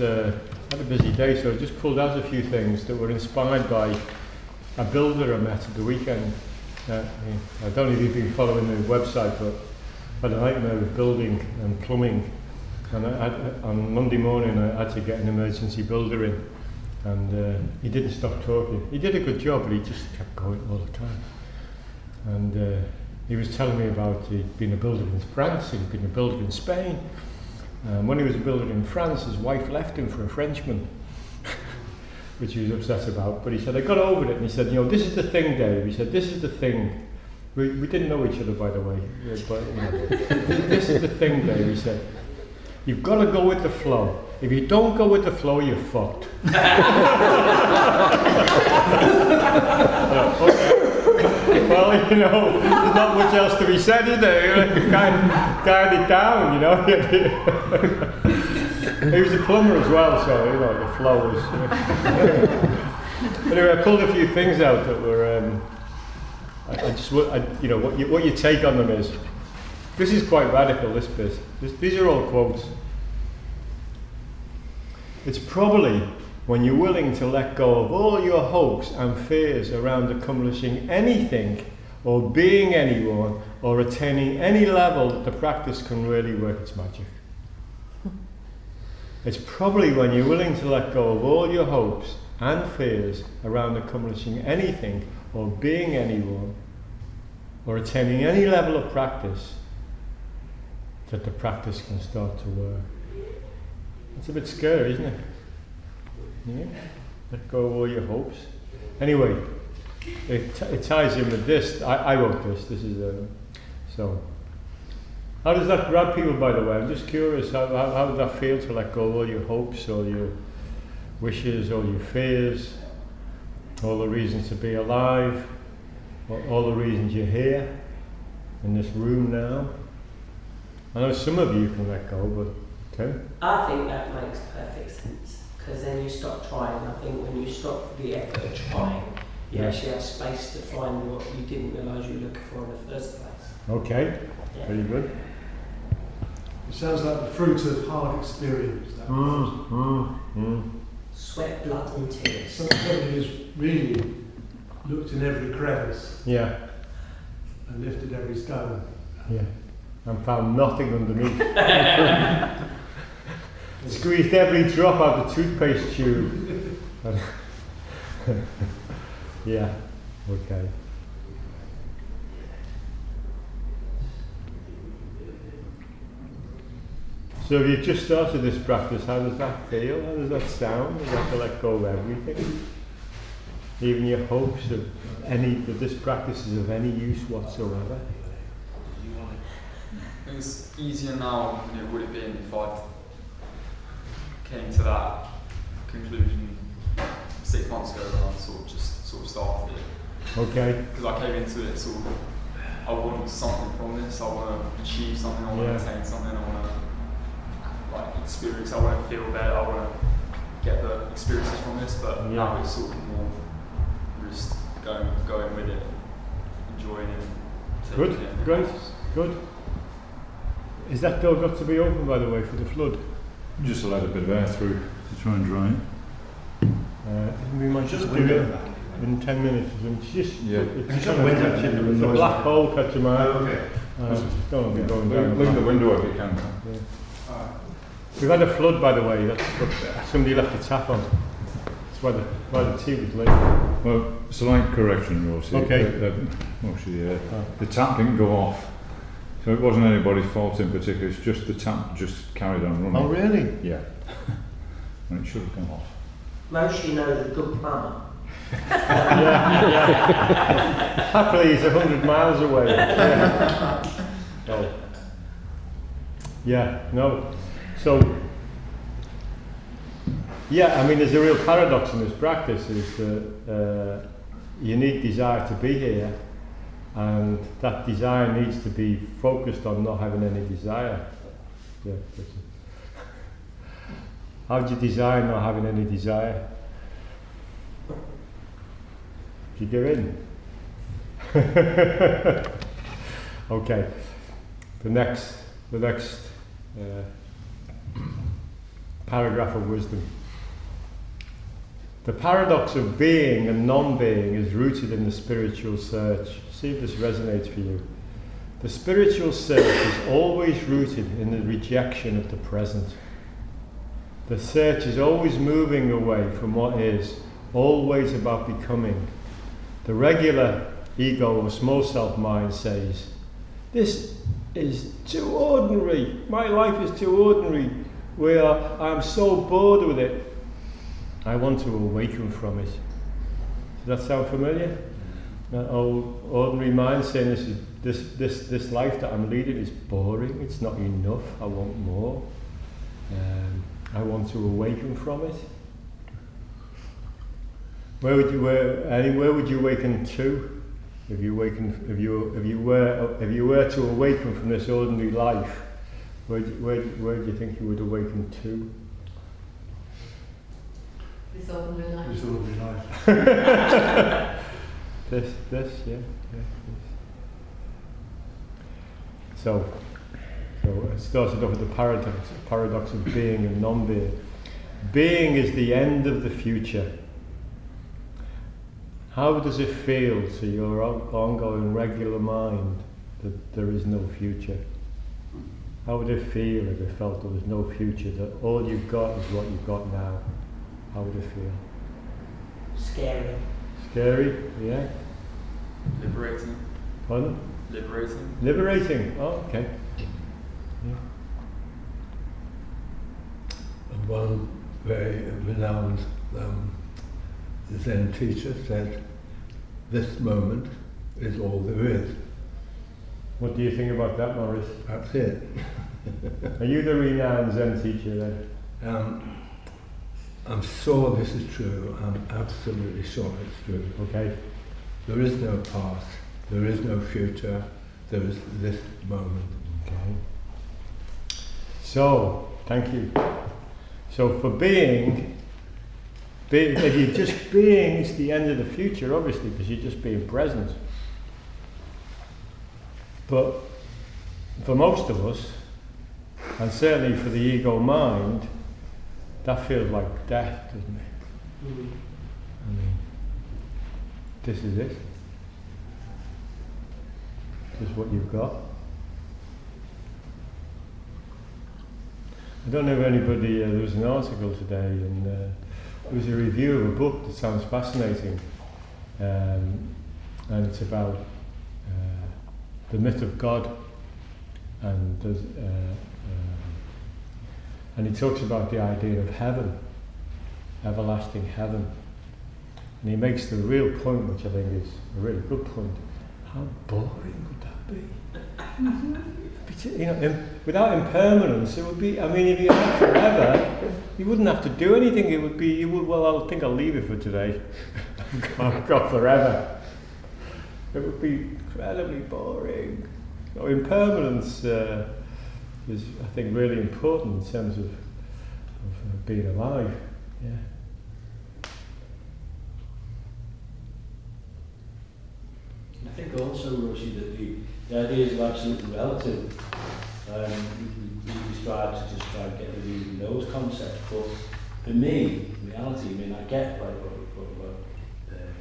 uh, had a busy day, so I just pulled out a few things that were inspired by a builder I met at the weekend. Uh, I don't know if you've been following the website, but I had a nightmare with building and plumbing. And I on Monday morning, I had to get an emergency builder in, and uh, he didn't stop talking. He did a good job, but he just kept going all the time. And uh, he was telling me about he'd been a builder in France, he'd been a builder in Spain. Um, when he was a builder in France, his wife left him for a Frenchman, which he was upset about. But he said, I got over it. And he said, you know, this is the thing, Dave. He said, this is the thing. We, we didn't know each other, by the way. But, you know, this is the thing, Dave. He said, you've got to go with the flow. If you don't go with the flow, you're fucked. well, you know, there's not much else to be said, is there? Kind guide it down, you know. he was a plumber as well, so you know the flow was. anyway, I pulled a few things out that were. Um, I, I just, I, you know, what, you, what your take on them is. This is quite radical. This bit. This, these are all quotes. It's probably when you're willing to let go of all your hopes and fears around accomplishing anything or being anyone or attaining any level that the practice can really work its magic. It's probably when you're willing to let go of all your hopes and fears around accomplishing anything or being anyone or attaining any level of practice that the practice can start to work. It's a bit scary, isn't it? Yeah. Let go of all your hopes. Anyway, it, t- it ties in with this. I, I wrote this. This is a, so. How does that grab people, by the way? I'm just curious. How, how, how does that feel to let go of all your hopes, all your wishes, all your fears, all the reasons to be alive, all, the reasons you're here in this room now? I know some of you can let go, but Tim? I think that makes perfect sense because then you stop trying. I think when you stop the effort of trying, you Yeah. actually have space to find what you didn't realise you were looking for in the first place. Okay, Yeah. very good. It sounds like the fruit of hard experience. That Mm, mm, mm. Sweat, blood, and tears. Somebody who's really looked in every crevice Yeah, and lifted every stone. yeah. And found nothing underneath. Squeezed every drop out of the toothpaste tube. yeah, okay. So if you've just started this practice, how does that feel? How does that sound? You have to let go of everything. Even your hopes of any that this practice is of any use whatsoever. It's easier now than it would have been if I came to that conclusion six months ago when I sort of just sort of started it. Okay. Because I came into it sort of, I want something from this, I want to achieve something, I want Yeah. to attain something, I want to like experience, I want to feel better, I want to get the experiences from this, but Yeah. now it's sort of more just going, going with it, enjoying it. Good, great, good. Is that door got to be open, by the way, for the flood? Just let a bit of air through to try and dry it. Uh, we might just do it back. in 10 minutes. It's just, Yeah. it's, It's kind of a window, catching- yeah, it's a black hole catching my eye. Oh, okay. Uh, don't to be going Leave, down. leave the window if you can. We've had a flood, by the way. That's what somebody left a tap on. That's why the, why the tea was late. Well, slight correction, Rosie. Okay. The, the, Rosie, uh, Oh. the tap didn't go off. So it wasn't anybody's fault in particular, it's just the tap just carried on running. Oh, really? Yeah. and it should have come off. Moshe knows a good plumber. yeah, yeah. Happily, he's 100 miles away. Yeah. Oh. Yeah, no. So, yeah, I mean, there's a real paradox in this practice is that uh, you need desire to be here, and that desire needs to be focused on not having any desire. Yeah. How do you desire not having any desire? Do you give in? okay. The next, the next uh, paragraph of wisdom. The paradox of being and non being is rooted in the spiritual search. See if this resonates for you. The spiritual search is always rooted in the rejection of the present. The search is always moving away from what is, always about becoming. The regular ego or small self mind says, This is too ordinary. My life is too ordinary. Where I'm so bored with it. I want to awaken from it. Does that sound familiar? That old ordinary mind saying this is this this this life that I'm leading is boring. It's not enough. I want more. Um, I want to awaken from it. Where would you where Annie, where would you awaken to? If you awaken if you if you were if you were to awaken from this ordinary life, where do, where where do you think you would awaken to? This ordinary life. It's ordinary life. This this yeah yeah. This. So so it started off with the paradox paradox of being and non-being. Being is the end of the future. How does it feel to your ongoing regular mind that there is no future? How would it feel if it felt there was no future, that all you've got is what you've got now? How would it feel? Scary. Scary? Yeah? Liberating. Pardon? Liberating. Liberating? Oh, okay. And one very renowned um, Zen teacher said, this moment is all there is. What do you think about that, Maurice? That's it. Are you the renowned Zen teacher then? Um, I'm sure this is true. I'm absolutely sure it's true. Okay. There is no past. There is no future. There is this moment. Okay. So, thank you. So, for being, be, if you're just being, it's the end of the future, obviously, because you're just being present. But for most of us, and certainly for the ego mind, that feels like death, doesn't it? Mm. I mean, this is it. This is what you've got. I don't know if anybody, uh, there was an article today and uh, it was a review of a book that sounds fascinating. Um, and it's about uh, the myth of God. And, there's, uh, and he talks about the idea of heaven, everlasting heaven. And he makes the real point, which I think is a really good point. How boring would that be? You know, without impermanence, it would be. I mean, if you had forever, you wouldn't have to do anything. It would be. You would. Well, I think I'll leave it for today. I've got- I've got forever. It would be incredibly boring. You know, impermanence uh, is, I think, really important in terms of, of being alive. Yeah. I think also, Rosie, that the, the ideas are absolutely relative. Um, we, we, strive to just try and get rid of those concepts, but for me, reality, I mean, I get like what, what, what um,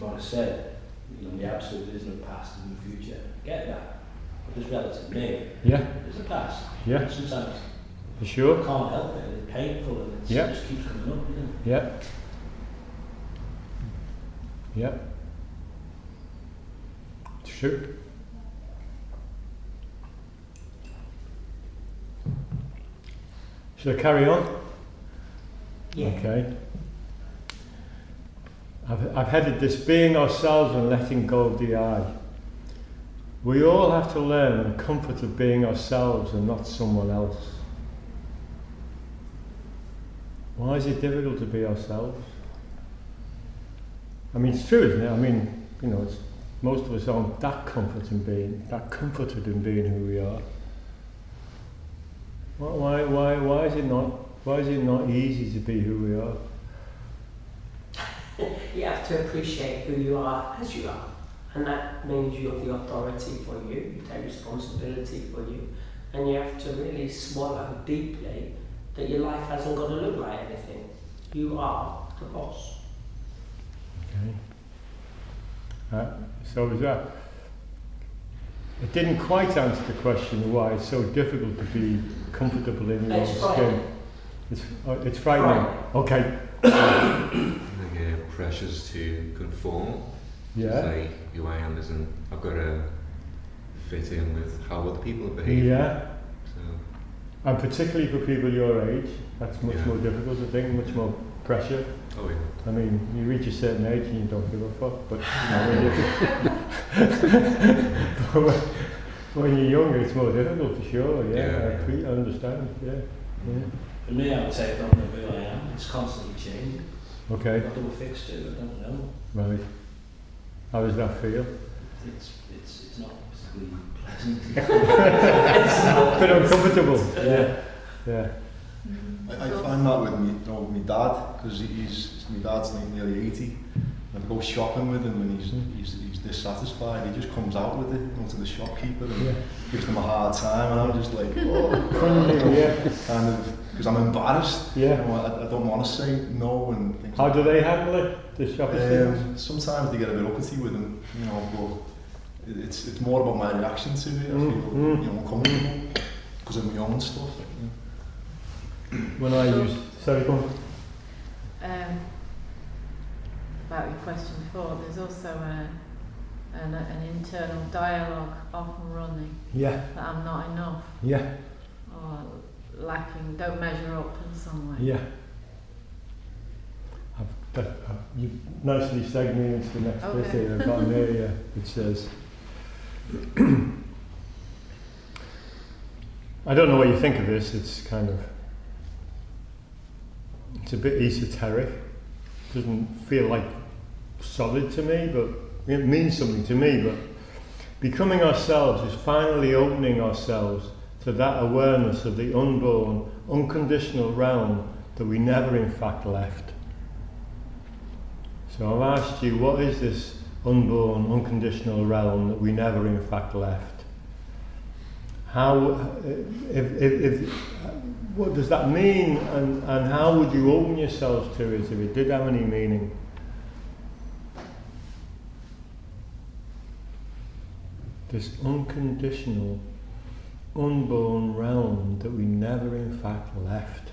Morris said, you know, the absolute is no past and no future. I get that. But it's relative to me. Yeah. There's a past. Yeah. Sometimes For you sure. can't help it, it's painful and it's, Yeah. it just keeps coming up, you know. Yeah. Yeah. It's true. Should I carry on? Yeah. Okay. I've, I've headed this being ourselves and letting go of the I. We all have to learn the comfort of being ourselves and not someone else. Why is it difficult to be ourselves? I mean, it's true, isn't it? I mean, you know, it's, most of us aren't that comfort in being, that comforted in being who we are. Why, why, why is it not, why is it not easy to be who we are? You have to appreciate who you are as you are. And that means you have the authority for you, you take responsibility for you. And you have to really swallow deeply that your life hasn't got to look like anything. You are the boss. Okay. Uh, so is that? It didn't quite answer the question why it's so difficult to be comfortable in your It's own skin. It's, oh, it's frightening. Okay. the pressures to conform. Yeah. Say who I am isn't. I've got to fit in with how other people behave. Yeah. So And particularly for people your age, that's much Yeah. more difficult, I think, much more pressure. oh yeah. I mean, you reach a certain age and you don't give a fuck, but you know, when, you, but when, when you're younger, it's more difficult for sure. Yeah, Yeah. I, pre- I understand. Yeah, yeah. For me, I would say I don't know who I am. It's constantly changing. Okay, What do I fix to? I don't know. right. How does that feel? It's, it's, it's not particularly pleasant. it's A bit uncomfortable. Yeah. Yeah. I, I find that with me, you know, with my dad, because he's, my dad's like nearly 80. I go shopping with him and he's, he's, he's dissatisfied. He just comes out with it, you know, to the shopkeeper and Yeah. gives them a hard time. And I'm just like, oh, Funny, yeah. kind of, because I'm embarrassed. Yeah. You know, I, I don't want to say no and things How like do they handle it? The shop? Um, sometimes they get a bit uppity with them, you know, but it's, it's more about my reaction to it. I feel, Mm, mm. you know, uncomfortable because of my own stuff. When I use, sorry, go on. um, about your question before, there's also a, an, an internal dialogue often running Yeah, that I'm not enough yeah, or lacking, don't measure up in some way. yeah. I've, I've, you've nicely segued me into the next bit Okay. here. I've got an area which says, I don't know what you think of this. It's kind of, it's a bit esoteric. Doesn't feel like solid to me, but it means something to me. But becoming ourselves is finally opening ourselves to that awareness of the unborn, unconditional realm that we never in fact left. So I've asked you, what is this unborn, unconditional realm that we never in fact left? How, if, if, if, what does that mean, and, and how would you open yourselves to it if it did have any meaning? This unconditional, unborn realm that we never in fact left.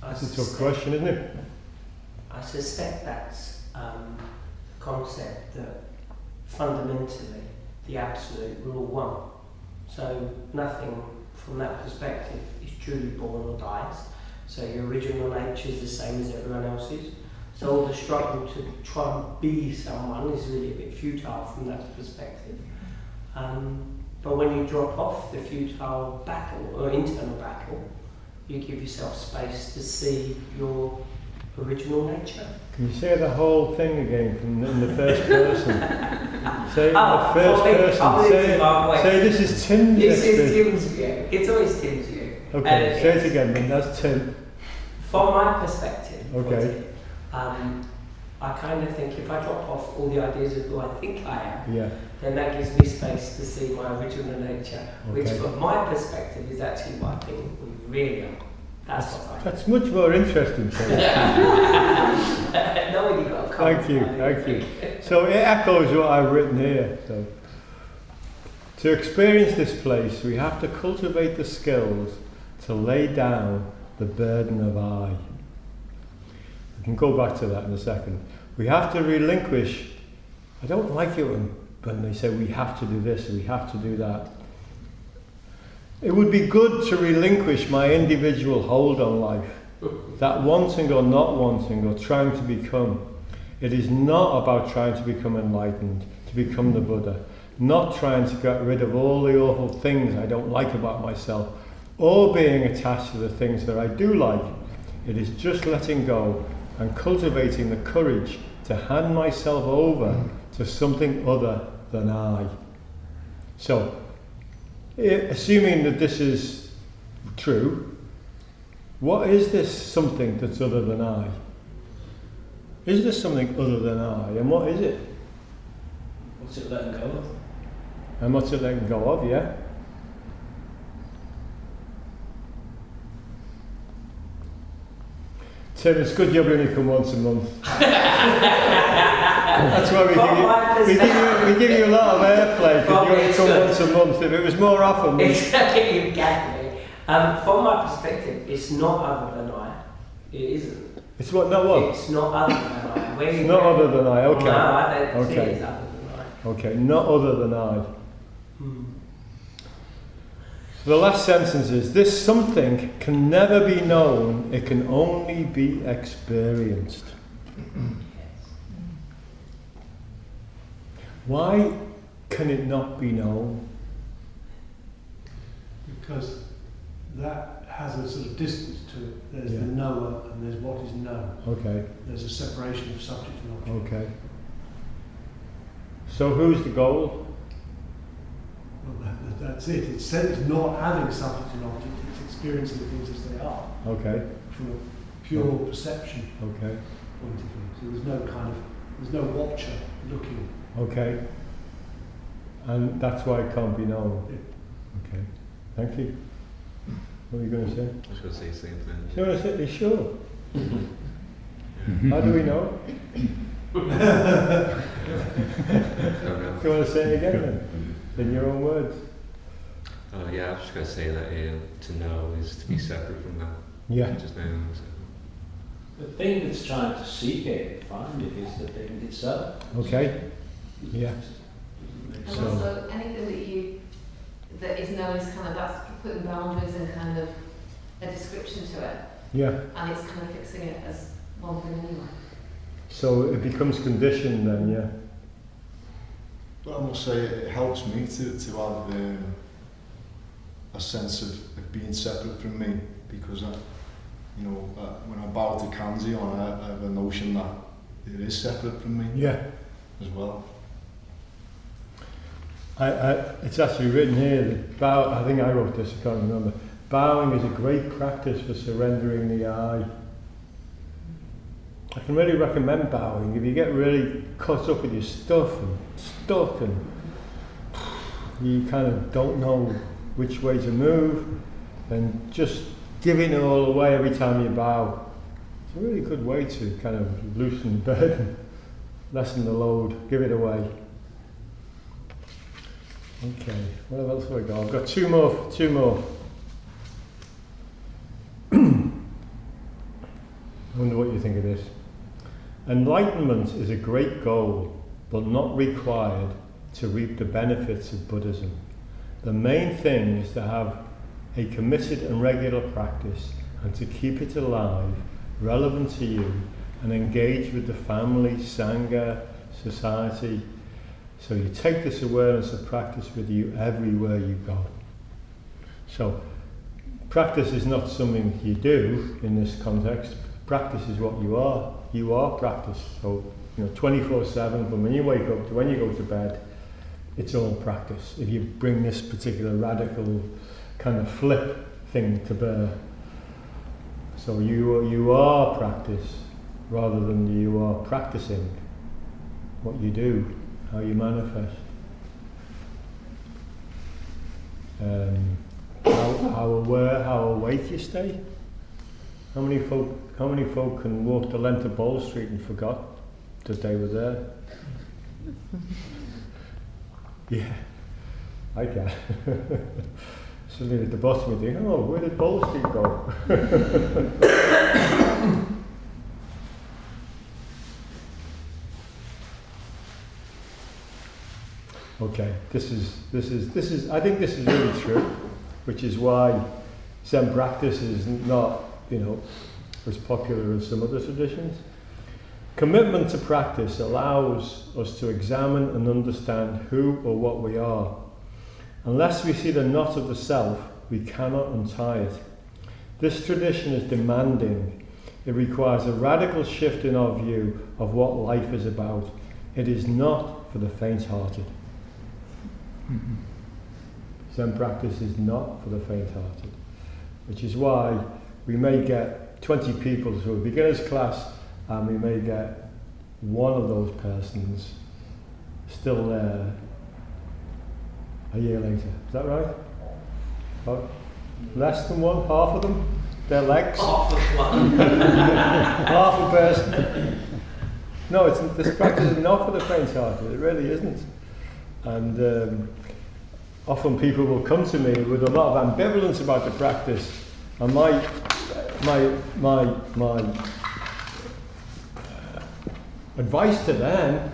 That's a tough question, isn't it? I suspect that's um, concept that fundamentally the absolute rule one. So nothing from that perspective is truly born or dies. So your original nature is the same as everyone else's. So all the struggle to try and be someone is really a bit futile from that perspective. Um, but when you drop off the futile battle or internal battle, you give yourself space to see your original nature. Can you say the whole thing again from the, in the first person? say it Oh, in the first sorry, person. I'll say, say this is Tim's This is. Tim's view. It's always Tim's view. Okay, And say it again then. That's Tim. From my perspective, Okay. um, I kind of think if I drop off all the ideas of who I think I am, Yeah. then that gives me space to see my original nature, which Okay. from my perspective is actually what I think we really are. That's That's much more interesting. Tim. no, you got. Thank you, thank you. So it echoes what I've written here. So to experience this place, we have to cultivate the skills to lay down the burden of I. We can go back to that in a second. We have to relinquish. I don't like it when, when they say we have to do this, we have to do that. It would be good to relinquish my individual hold on life. That wanting or not wanting or trying to become. It is not about trying to become enlightened, to become the Buddha. Not trying to get rid of all the awful things I don't like about myself, or being attached to the things that I do like. It is just letting go and cultivating the courage to hand myself over to something other than I. So, assuming that this is true, what is this something that's other than I? Is this something other than I? And what is it? What's it letting go of? I'm it letting go of, yeah? Tim, it's good you're only come once a month. That's why we give, you, we, give you, we give you a lot of airplay because you only come it's- once a month. If it was more often, Exactly, exactly. Um, from my perspective, it's not other than I. It isn't. it's what, not what? It's not other than I. Where It's not get- other than I, okay. No, I don't see Okay. it's other than I. Okay, not other than I. Hmm. The last sentence is this something can never be known, it can only be experienced. Why can it not be known? Because that has a sort of distance to it. There's Yeah. the knower and there's what is known. Okay, There's a separation of subject and object. okay. So who's the goal? Well, that, that- that's it. It's, said it's not having subject and object, it's experiencing things as they are Okay, from a pure perception okay, point of view. So there's no kind of, there's no watcher looking. okay. And that's why it can't be known. Yeah. Okay, thank you. What are you going to say? I was going to say the same thing. You want to say, you sure? How do we know? don't know. Do you want to say it again then? In your own words? Oh yeah, I was just going to say that uh, to know is to be separate from that. Yeah. Just know. So. The thing that's trying to seek it find it is the thing itself. Okay. Yeah. And So- also anything that you that is known is kind of that's putting boundaries and kind of a description to it, Yeah. and it's kind of fixing it as one thing anyway. So it becomes conditioned then, yeah. But I must say, it helps me to, to have um, a sense of, of being separate from me because, I, you know, uh, when I bow to Kanzeon, I, I have a notion that it is separate from me Yeah. as well. I, I, it's actually written here that bow, I think I wrote this, I can't remember. Bowing is a great practice for surrendering the I. I can really recommend bowing. If you get really caught up with your stuff and stuck and you kind of don't know which way to move, and just giving it all away every time you bow. It's a really good way to kind of loosen the burden, lessen the load, give it away. Okay, what else have I got? I've got two more, two more. I wonder what you think of this. Enlightenment is a great goal, but not required to reap the benefits of Buddhism. The main thing is to have a committed and regular practice and to keep it alive, relevant to you, and engage with the family, Sangha, society. So you take this awareness of practice with you everywhere you go. So practice is not something you do in this context. Practice is what you are. You are practice. So, you know, 24 7 from when you wake up to when you go to bed, it's all practice. If you bring this particular radical kind of flip thing to bear. So you, you are practice rather than you are practicing what you do, how you manifest. Um, how, how aware, how awake you stay. How many folk, how many folk can walk the length of Bold Street and forgot that they were there? yeah, I can. Suddenly at the bottom you think, oh, where did Bold Street go? okay, this is, this is, this is, I think this is really true, which is why Zen practice is not, you know, as popular as some other traditions. Commitment to practice allows us to examine and understand who or what we are. Unless we see the knot of the self, we cannot untie it. This tradition is demanding. It requires a radical shift in our view of what life is about. It is not for the faint hearted. Mm-hmm. Zen practice is not for the faint hearted, which is why we may get 20 people to a beginner's class and we may get one of those persons still there a year later. Is that right? About less than one, half of them, their legs. Half of one. half a person. No, it's, this practice is not for the faint-hearted. It really isn't. And um, often people will come to me with a lot of ambivalence about the practice, and my my my my uh, advice to them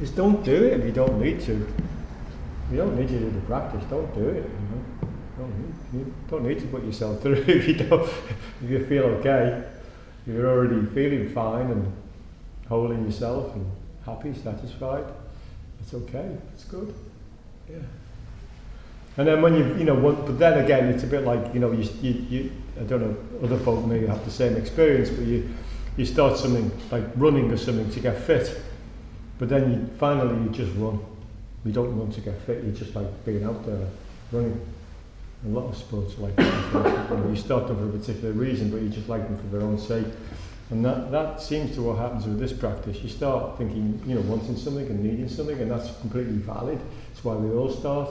is don't do it if you don't need to. You don't need to do the practice. Don't do it. You know, don't need, you don't need to put yourself through if you don't. If you feel okay, If you're already feeling fine and holding yourself and happy, satisfied. It's okay. It's good. Yeah. And then when you, you know, what, but then again, it's a bit like, you know, you, you, you, I don't know, other folk may have the same experience, but you, you start something like running or something to get fit, but then you finally you just run. You don't run to get fit. You just like being out there running. A lot of sports like that. you, know, you start them for a particular reason, but you just like them for their own sake. And that, that seems to what happens with this practice. You start thinking, you know, wanting something and needing something, and that's completely valid. It's why we all start.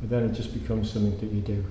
But then it just becomes something that you do.